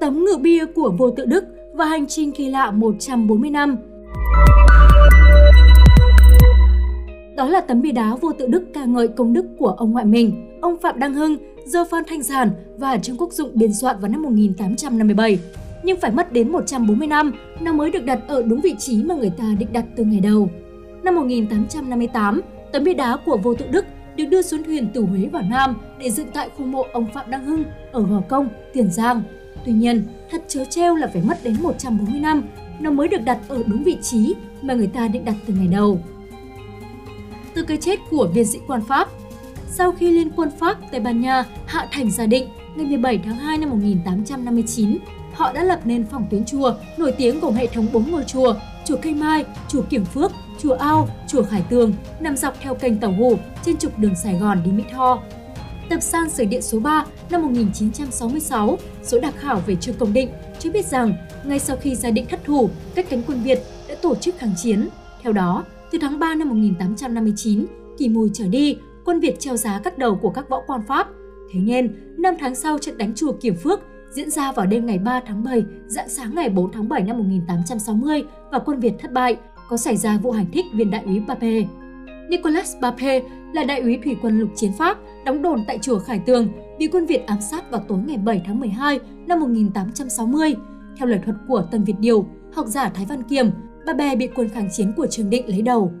Tấm ngự bia của vô tự Đức và hành trình kỳ lạ 140 năm. Đó là tấm bia đá vô tự Đức ca ngợi công đức của ông ngoại mình, ông Phạm Đăng Hưng, do Phan Thanh Giản và Trương Quốc Dụng biên soạn vào năm 1857. Nhưng phải mất đến 140 năm, nó mới được đặt ở đúng vị trí mà người ta định đặt từ ngày đầu. Năm 1858, tấm bia đá của vô tự Đức được đưa xuống thuyền từ Huế vào Nam để dựng tại khu mộ ông Phạm Đăng Hưng ở Gò Công, Tiền Giang. Tuy nhiên, thật chớ treo là phải mất đến 140 năm, nó mới được đặt ở đúng vị trí mà người ta định đặt từ ngày đầu. Từ cái chết của viên sĩ quan Pháp, sau khi Liên quân Pháp Tây Ban Nha hạ thành gia định ngày 17 tháng 2 năm 1859, họ đã lập nên phòng tuyến chùa nổi tiếng gồm hệ thống bốn ngôi chùa, chùa Cây Mai, chùa Kiểm Phước, chùa Ao, chùa Khải Tường nằm dọc theo kênh Tàu Hủ trên trục đường Sài Gòn đi Mỹ Tho. Tập san sử Điện số 3 năm 1966, số đặc khảo về Trương Công Định cho biết rằng ngay sau khi gia định thất thủ, các cánh quân Việt đã tổ chức kháng chiến. Theo đó, từ tháng 3 năm 1859, kỳ mùi trở đi, quân Việt treo giá các đầu của các võ quan Pháp. Thế nên, năm tháng sau trận đánh chùa Kiểm Phước diễn ra vào đêm ngày 3 tháng 7, dạng sáng ngày 4 tháng 7 năm 1860 và quân Việt thất bại, có xảy ra vụ hành thích viên đại úy Pape. Nicolas Pape là đại úy thủy quân lục chiến Pháp đóng đồn tại chùa Khải Tường bị quân Việt ám sát vào tối ngày 7 tháng 12 năm 1860. Theo lời thuật của Tần Việt Điều, học giả Thái Văn Kiềm, bè bị quân kháng chiến của Trường Định lấy đầu.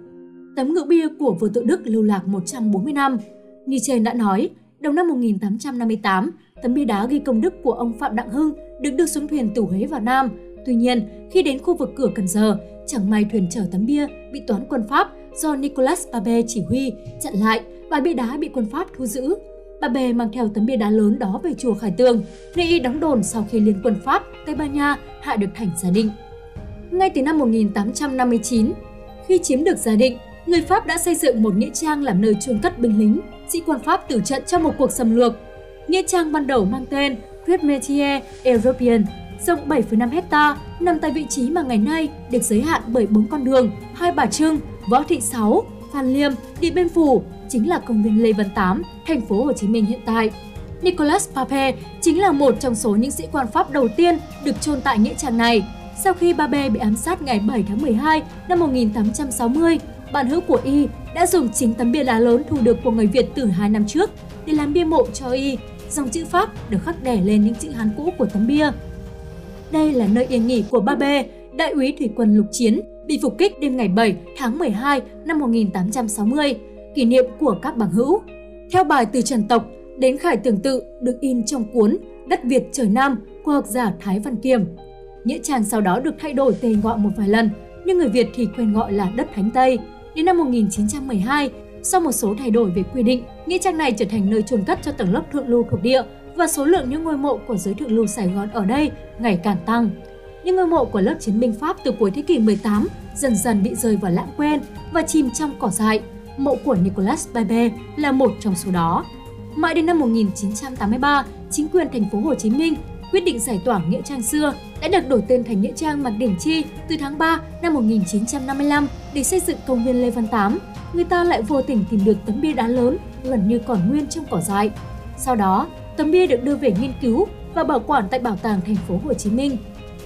Tấm ngự bia của vua tự Đức lưu lạc 140 năm. Như trên đã nói, đầu năm 1858, tấm bia đá ghi công đức của ông Phạm Đặng Hưng được đưa xuống thuyền từ Huế vào Nam. Tuy nhiên, khi đến khu vực cửa Cần Giờ, chẳng may thuyền chở tấm bia bị toán quân Pháp do Nicolas Babe chỉ huy chặn lại và bia đá bị quân Pháp thu giữ. Babe mang theo tấm bia đá lớn đó về chùa Khải Tường, nơi y đóng đồn sau khi liên quân Pháp, Tây Ban Nha hạ được thành Gia Định. Ngay từ năm 1859, khi chiếm được Gia Định, người Pháp đã xây dựng một nghĩa trang làm nơi chôn cất binh lính, sĩ quan Pháp tử trận trong một cuộc xâm lược. Nghĩa trang ban đầu mang tên Crête Métier European, rộng 7,5 hecta, nằm tại vị trí mà ngày nay được giới hạn bởi bốn con đường, hai bà Trưng, Võ Thị Sáu, Phan Liêm, Điện Biên Phủ, chính là công viên Lê Văn Tám, thành phố Hồ Chí Minh hiện tại. Nicolas Pape chính là một trong số những sĩ quan Pháp đầu tiên được chôn tại nghĩa trang này. Sau khi Pape bị ám sát ngày 7 tháng 12 năm 1860, bạn hữu của Y đã dùng chính tấm bia đá lớn thu được của người Việt từ hai năm trước để làm bia mộ cho Y. Dòng chữ Pháp được khắc đè lên những chữ Hán cũ của tấm bia. Đây là nơi yên nghỉ của ba b đại úy thủy quân lục chiến, bị phục kích đêm ngày 7 tháng 12 năm 1860, kỷ niệm của các bằng hữu. Theo bài từ Trần Tộc đến Khải Tưởng Tự được in trong cuốn Đất Việt trời Nam của học giả Thái Văn Kiềm. Nghĩa trang sau đó được thay đổi tên gọi một vài lần, nhưng người Việt thì quen gọi là đất Thánh Tây. Đến năm 1912, sau một số thay đổi về quy định, nghĩa trang này trở thành nơi chôn cất cho tầng lớp thượng lưu thuộc địa và số lượng những ngôi mộ của giới thượng lưu Sài Gòn ở đây ngày càng tăng. Những ngôi mộ của lớp chiến binh Pháp từ cuối thế kỷ 18 dần dần bị rơi vào lãng quên và chìm trong cỏ dại. Mộ của Nicolas Bebe là một trong số đó. Mãi đến năm 1983, chính quyền thành phố Hồ Chí Minh quyết định giải tỏa nghĩa trang xưa đã được đổi tên thành nghĩa trang Mạc Đỉnh Chi từ tháng 3 năm 1955 để xây dựng công viên Lê Văn Tám. Người ta lại vô tình tìm được tấm bia đá lớn gần như còn nguyên trong cỏ dại. Sau đó, tấm bia được đưa về nghiên cứu và bảo quản tại Bảo tàng thành phố Hồ Chí Minh.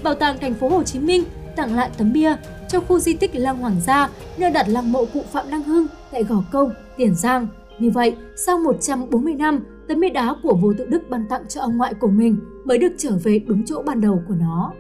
Bảo tàng thành phố Hồ Chí Minh tặng lại tấm bia cho khu di tích Lăng Hoàng gia, nơi đặt lăng mộ cụ Phạm Đăng Hưng tại Gò Công, Tiền Giang. Như vậy, sau 140 năm, tấm bia đá của vua tự đức ban tặng cho ông ngoại của mình mới được trở về đúng chỗ ban đầu của nó.